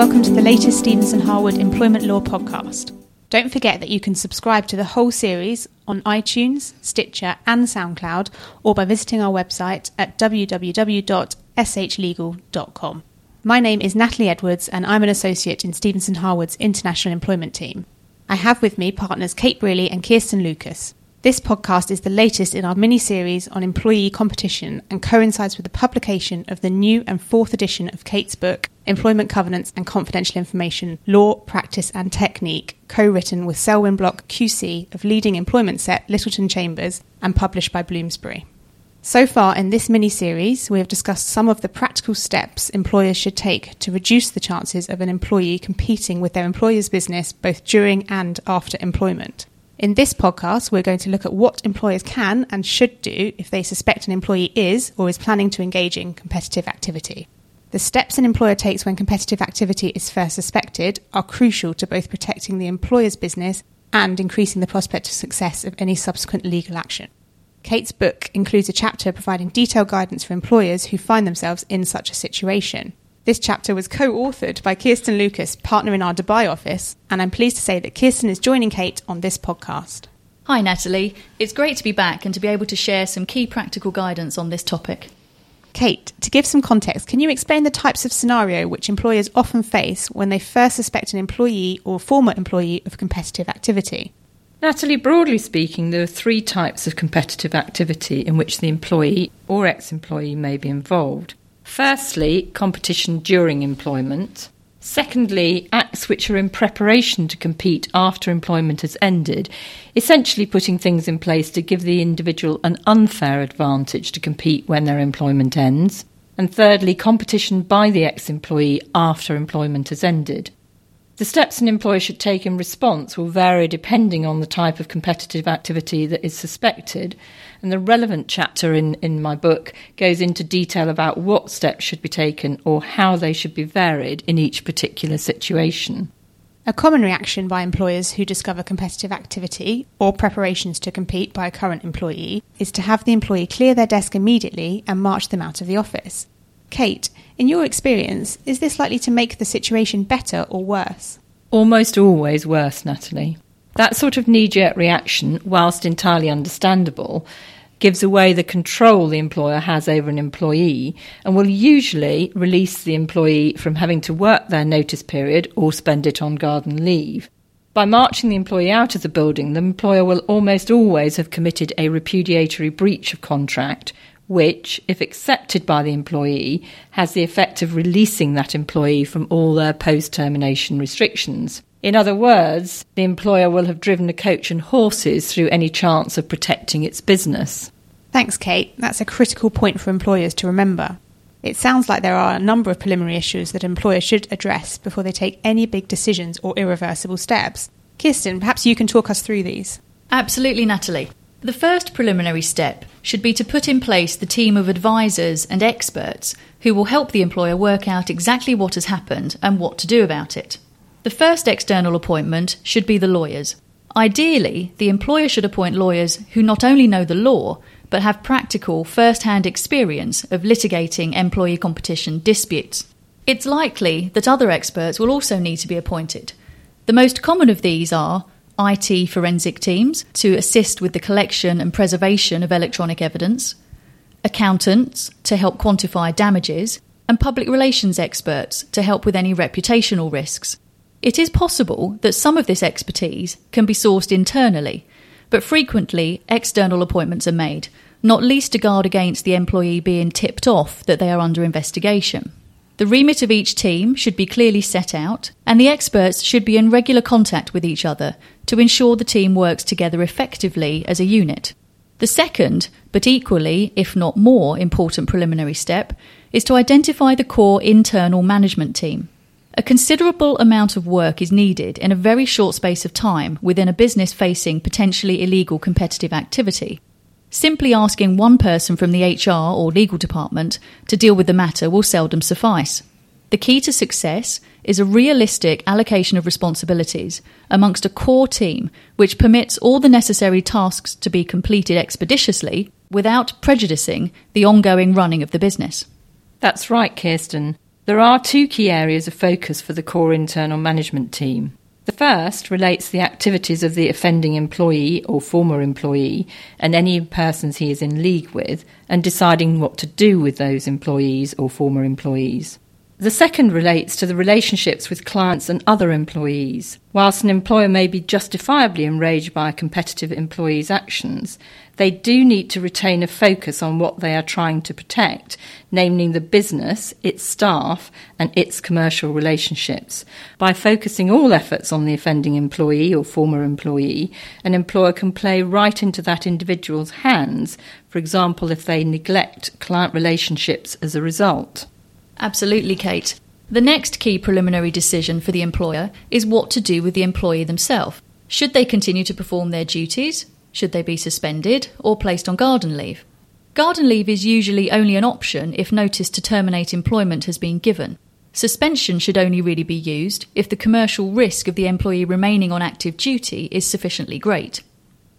welcome to the latest Stephenson Harwood Employment Law podcast. Don't forget that you can subscribe to the whole series on iTunes, Stitcher, and SoundCloud, or by visiting our website at www.shlegal.com. My name is Natalie Edwards, and I'm an associate in Stephenson Harwood's International Employment Team. I have with me partners Kate Brearley and Kirsten Lucas. This podcast is the latest in our mini series on employee competition and coincides with the publication of the new and fourth edition of Kate's book, Employment Covenants and Confidential Information Law, Practice and Technique, co written with Selwyn Bloch QC of leading employment set Littleton Chambers and published by Bloomsbury. So far in this mini series, we have discussed some of the practical steps employers should take to reduce the chances of an employee competing with their employer's business both during and after employment. In this podcast, we're going to look at what employers can and should do if they suspect an employee is or is planning to engage in competitive activity. The steps an employer takes when competitive activity is first suspected are crucial to both protecting the employer's business and increasing the prospect of success of any subsequent legal action. Kate's book includes a chapter providing detailed guidance for employers who find themselves in such a situation. This chapter was co authored by Kirsten Lucas, partner in our Dubai office, and I'm pleased to say that Kirsten is joining Kate on this podcast. Hi, Natalie. It's great to be back and to be able to share some key practical guidance on this topic. Kate, to give some context, can you explain the types of scenario which employers often face when they first suspect an employee or former employee of competitive activity? Natalie, broadly speaking, there are three types of competitive activity in which the employee or ex employee may be involved. Firstly, competition during employment. Secondly, acts which are in preparation to compete after employment has ended, essentially putting things in place to give the individual an unfair advantage to compete when their employment ends. And thirdly, competition by the ex employee after employment has ended. The steps an employer should take in response will vary depending on the type of competitive activity that is suspected, and the relevant chapter in, in my book goes into detail about what steps should be taken or how they should be varied in each particular situation. A common reaction by employers who discover competitive activity or preparations to compete by a current employee is to have the employee clear their desk immediately and march them out of the office. Kate, in your experience, is this likely to make the situation better or worse? Almost always worse, Natalie. That sort of knee jerk reaction, whilst entirely understandable, gives away the control the employer has over an employee and will usually release the employee from having to work their notice period or spend it on garden leave. By marching the employee out of the building, the employer will almost always have committed a repudiatory breach of contract, which, if accepted by the employee, has the effect of releasing that employee from all their post termination restrictions. In other words, the employer will have driven a coach and horses through any chance of protecting its business. Thanks, Kate. That's a critical point for employers to remember. It sounds like there are a number of preliminary issues that employers should address before they take any big decisions or irreversible steps. Kirsten, perhaps you can talk us through these. Absolutely, Natalie. The first preliminary step should be to put in place the team of advisors and experts who will help the employer work out exactly what has happened and what to do about it. The first external appointment should be the lawyers. Ideally, the employer should appoint lawyers who not only know the law, but have practical first hand experience of litigating employee competition disputes. It's likely that other experts will also need to be appointed. The most common of these are IT forensic teams to assist with the collection and preservation of electronic evidence, accountants to help quantify damages, and public relations experts to help with any reputational risks. It is possible that some of this expertise can be sourced internally, but frequently external appointments are made, not least to guard against the employee being tipped off that they are under investigation. The remit of each team should be clearly set out, and the experts should be in regular contact with each other to ensure the team works together effectively as a unit. The second, but equally, if not more, important preliminary step is to identify the core internal management team. A considerable amount of work is needed in a very short space of time within a business facing potentially illegal competitive activity. Simply asking one person from the HR or legal department to deal with the matter will seldom suffice. The key to success is a realistic allocation of responsibilities amongst a core team which permits all the necessary tasks to be completed expeditiously without prejudicing the ongoing running of the business. That's right, Kirsten. There are two key areas of focus for the core internal management team. The first relates the activities of the offending employee or former employee and any persons he is in league with, and deciding what to do with those employees or former employees. The second relates to the relationships with clients and other employees. Whilst an employer may be justifiably enraged by a competitive employee's actions, they do need to retain a focus on what they are trying to protect, namely the business, its staff, and its commercial relationships. By focusing all efforts on the offending employee or former employee, an employer can play right into that individual's hands, for example, if they neglect client relationships as a result. Absolutely, Kate. The next key preliminary decision for the employer is what to do with the employee themselves. Should they continue to perform their duties? Should they be suspended or placed on garden leave? Garden leave is usually only an option if notice to terminate employment has been given. Suspension should only really be used if the commercial risk of the employee remaining on active duty is sufficiently great.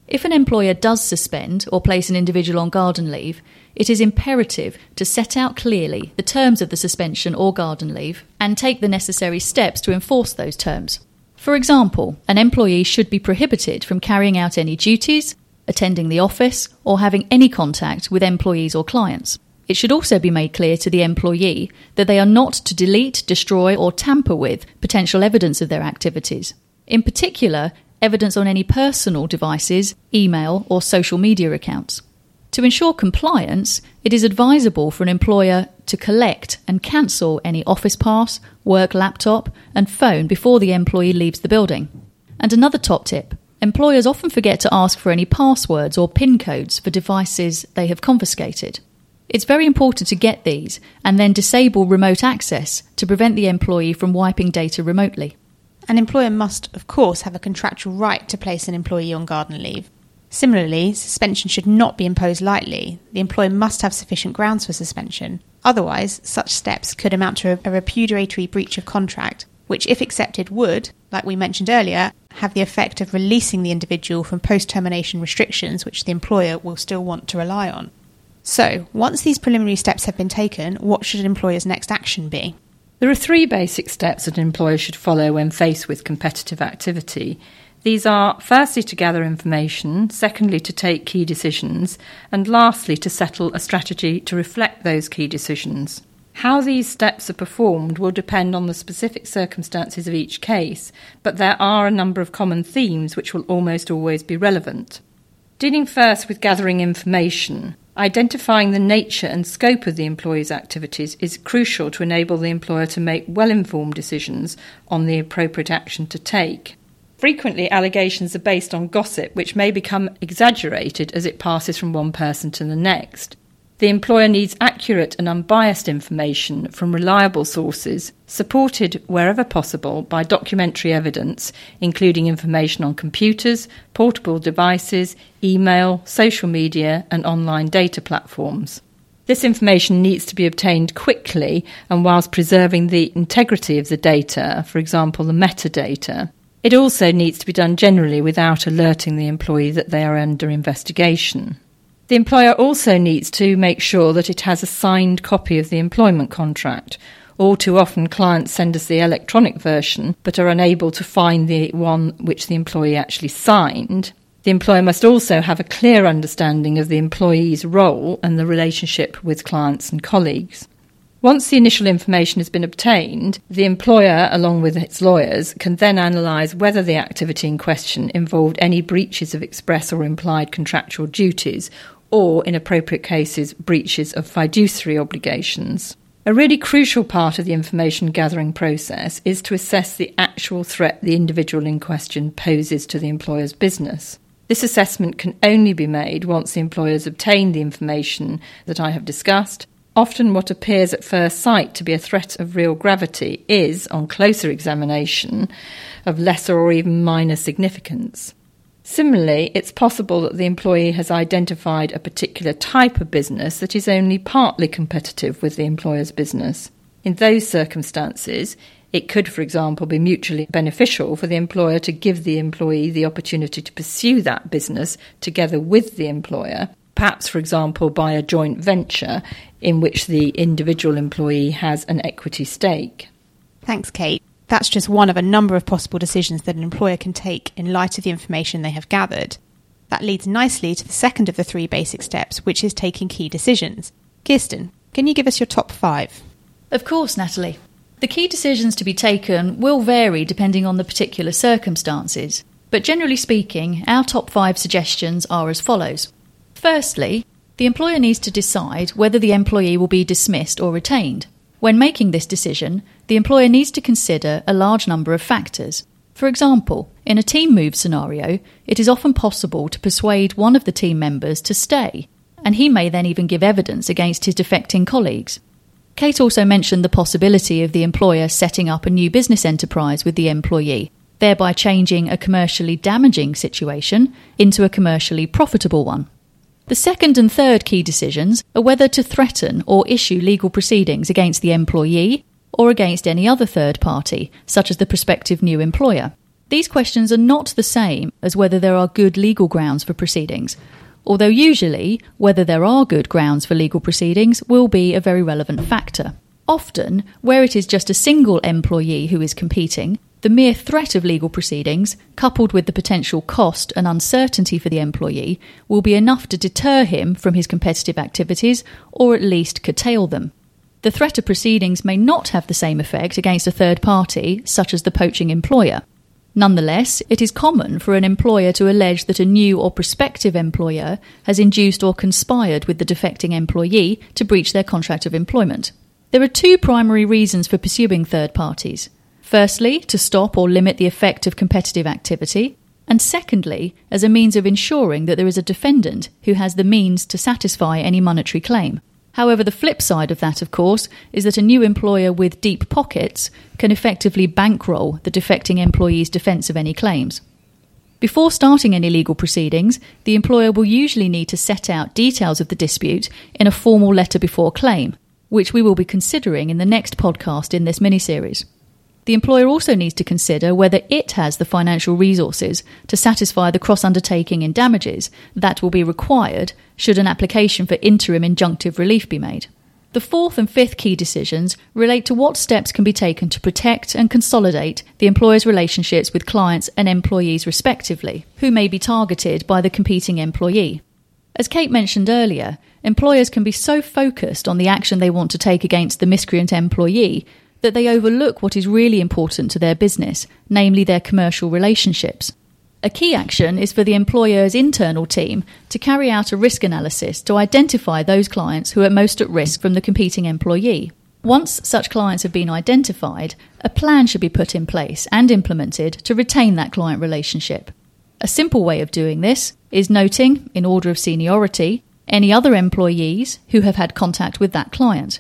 If an employer does suspend or place an individual on garden leave, it is imperative to set out clearly the terms of the suspension or garden leave and take the necessary steps to enforce those terms. For example, an employee should be prohibited from carrying out any duties, attending the office, or having any contact with employees or clients. It should also be made clear to the employee that they are not to delete, destroy, or tamper with potential evidence of their activities. In particular, evidence on any personal devices, email, or social media accounts. To ensure compliance, it is advisable for an employer to collect and cancel any office pass, work laptop, and phone before the employee leaves the building. And another top tip employers often forget to ask for any passwords or PIN codes for devices they have confiscated. It's very important to get these and then disable remote access to prevent the employee from wiping data remotely. An employer must, of course, have a contractual right to place an employee on garden leave. Similarly, suspension should not be imposed lightly. The employer must have sufficient grounds for suspension. Otherwise, such steps could amount to a, repudiatory breach of contract, which, if accepted, would, like we mentioned earlier, have the effect of releasing the individual from post termination restrictions which the employer will still want to rely on. So, once these preliminary steps have been taken, what should an employer's next action be? There are three basic steps that an employer should follow when faced with competitive activity. These are firstly to gather information, secondly to take key decisions, and lastly to settle a strategy to reflect those key decisions. How these steps are performed will depend on the specific circumstances of each case, but there are a number of common themes which will almost always be relevant. Dealing first with gathering information, identifying the nature and scope of the employee's activities is crucial to enable the employer to make well informed decisions on the appropriate action to take. Frequently, allegations are based on gossip, which may become exaggerated as it passes from one person to the next. The employer needs accurate and unbiased information from reliable sources, supported wherever possible by documentary evidence, including information on computers, portable devices, email, social media, and online data platforms. This information needs to be obtained quickly and whilst preserving the integrity of the data, for example, the metadata. It also needs to be done generally without alerting the employee that they are under investigation. The employer also needs to make sure that it has a signed copy of the employment contract. All too often, clients send us the electronic version but are unable to find the one which the employee actually signed. The employer must also have a clear understanding of the employee's role and the relationship with clients and colleagues. Once the initial information has been obtained, the employer, along with its lawyers, can then analyse whether the activity in question involved any breaches of express or implied contractual duties, or, in appropriate cases, breaches of fiduciary obligations. A really crucial part of the information gathering process is to assess the actual threat the individual in question poses to the employer's business. This assessment can only be made once the employer has obtained the information that I have discussed Often, what appears at first sight to be a threat of real gravity is, on closer examination, of lesser or even minor significance. Similarly, it's possible that the employee has identified a particular type of business that is only partly competitive with the employer's business. In those circumstances, it could, for example, be mutually beneficial for the employer to give the employee the opportunity to pursue that business together with the employer perhaps, for example, by a joint venture in which the individual employee has an equity stake. Thanks, Kate. That's just one of a number of possible decisions that an employer can take in light of the information they have gathered. That leads nicely to the second of the three basic steps, which is taking key decisions. Kirsten, can you give us your top five? Of course, Natalie. The key decisions to be taken will vary depending on the particular circumstances, but generally speaking, our top five suggestions are as follows. Firstly, the employer needs to decide whether the employee will be dismissed or retained. When making this decision, the employer needs to consider a large number of factors. For example, in a team move scenario, it is often possible to persuade one of the team members to stay, and he may then even give evidence against his defecting colleagues. Kate also mentioned the possibility of the employer setting up a new business enterprise with the employee, thereby changing a commercially damaging situation into a commercially profitable one. The second and third key decisions are whether to threaten or issue legal proceedings against the employee or against any other third party, such as the prospective new employer. These questions are not the same as whether there are good legal grounds for proceedings, although usually whether there are good grounds for legal proceedings will be a very relevant factor. Often, where it is just a single employee who is competing, the mere threat of legal proceedings, coupled with the potential cost and uncertainty for the employee, will be enough to deter him from his competitive activities or at least curtail them. The threat of proceedings may not have the same effect against a third party, such as the poaching employer. Nonetheless, it is common for an employer to allege that a new or prospective employer has induced or conspired with the defecting employee to breach their contract of employment. There are two primary reasons for pursuing third parties. Firstly, to stop or limit the effect of competitive activity, and secondly, as a means of ensuring that there is a defendant who has the means to satisfy any monetary claim. However, the flip side of that, of course, is that a new employer with deep pockets can effectively bankroll the defecting employee's defence of any claims. Before starting any legal proceedings, the employer will usually need to set out details of the dispute in a formal letter before claim, which we will be considering in the next podcast in this mini series. The employer also needs to consider whether it has the financial resources to satisfy the cross undertaking in damages that will be required should an application for interim injunctive relief be made. The fourth and fifth key decisions relate to what steps can be taken to protect and consolidate the employer's relationships with clients and employees respectively, who may be targeted by the competing employee. As Kate mentioned earlier, employers can be so focused on the action they want to take against the miscreant employee that they overlook what is really important to their business, namely their commercial relationships. A key action is for the employer's internal team to carry out a risk analysis to identify those clients who are most at risk from the competing employee. Once such clients have been identified, a plan should be put in place and implemented to retain that client relationship. A simple way of doing this is noting, in order of seniority, any other employees who have had contact with that client.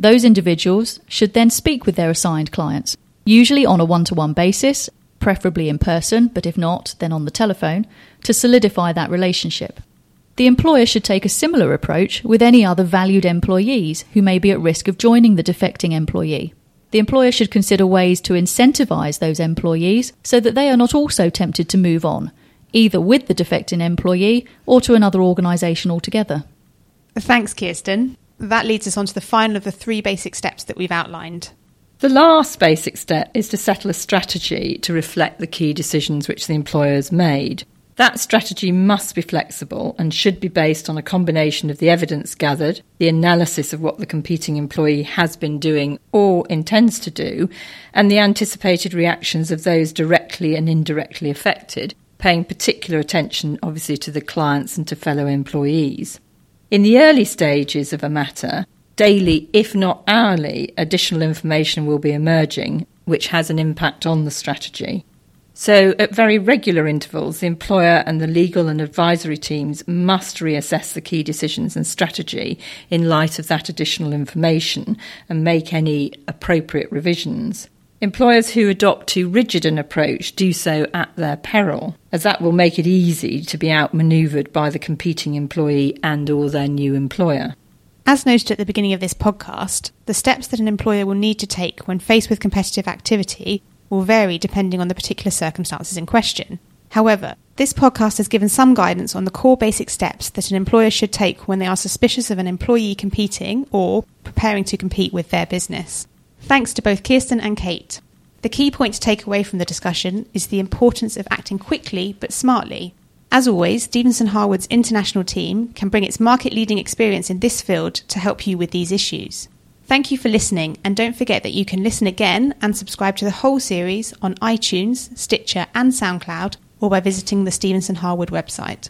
Those individuals should then speak with their assigned clients, usually on a one to one basis, preferably in person, but if not, then on the telephone, to solidify that relationship. The employer should take a similar approach with any other valued employees who may be at risk of joining the defecting employee. The employer should consider ways to incentivise those employees so that they are not also tempted to move on, either with the defecting employee or to another organisation altogether. Thanks, Kirsten that leads us on to the final of the three basic steps that we've outlined. The last basic step is to settle a strategy to reflect the key decisions which the employer has made. That strategy must be flexible and should be based on a combination of the evidence gathered, the analysis of what the competing employee has been doing or intends to do, and the anticipated reactions of those directly and indirectly affected, paying particular attention, obviously, to the clients and to fellow employees. In the early stages of a matter, daily, if not hourly, additional information will be emerging, which has an impact on the strategy. So, at very regular intervals, the employer and the legal and advisory teams must reassess the key decisions and strategy in light of that additional information and make any appropriate revisions. Employers who adopt too rigid an approach do so at their peril, as that will make it easy to be outmaneuvered by the competing employee and or their new employer. As noted at the beginning of this podcast, the steps that an employer will need to take when faced with competitive activity will vary depending on the particular circumstances in question. However, This podcast has given some guidance on the core basic steps that an employer should take when they are suspicious of an employee competing or preparing to compete with their business. Thanks to both Kirsten and Kate. The key point to take away from the discussion is the importance of acting quickly but smartly. As always, Stephenson Harwood's international team can bring its market leading experience in this field to help you with these issues. Thank you for listening, and don't forget that you can listen again and subscribe to the whole series on iTunes, Stitcher, and SoundCloud or by visiting the Stephenson Harwood website.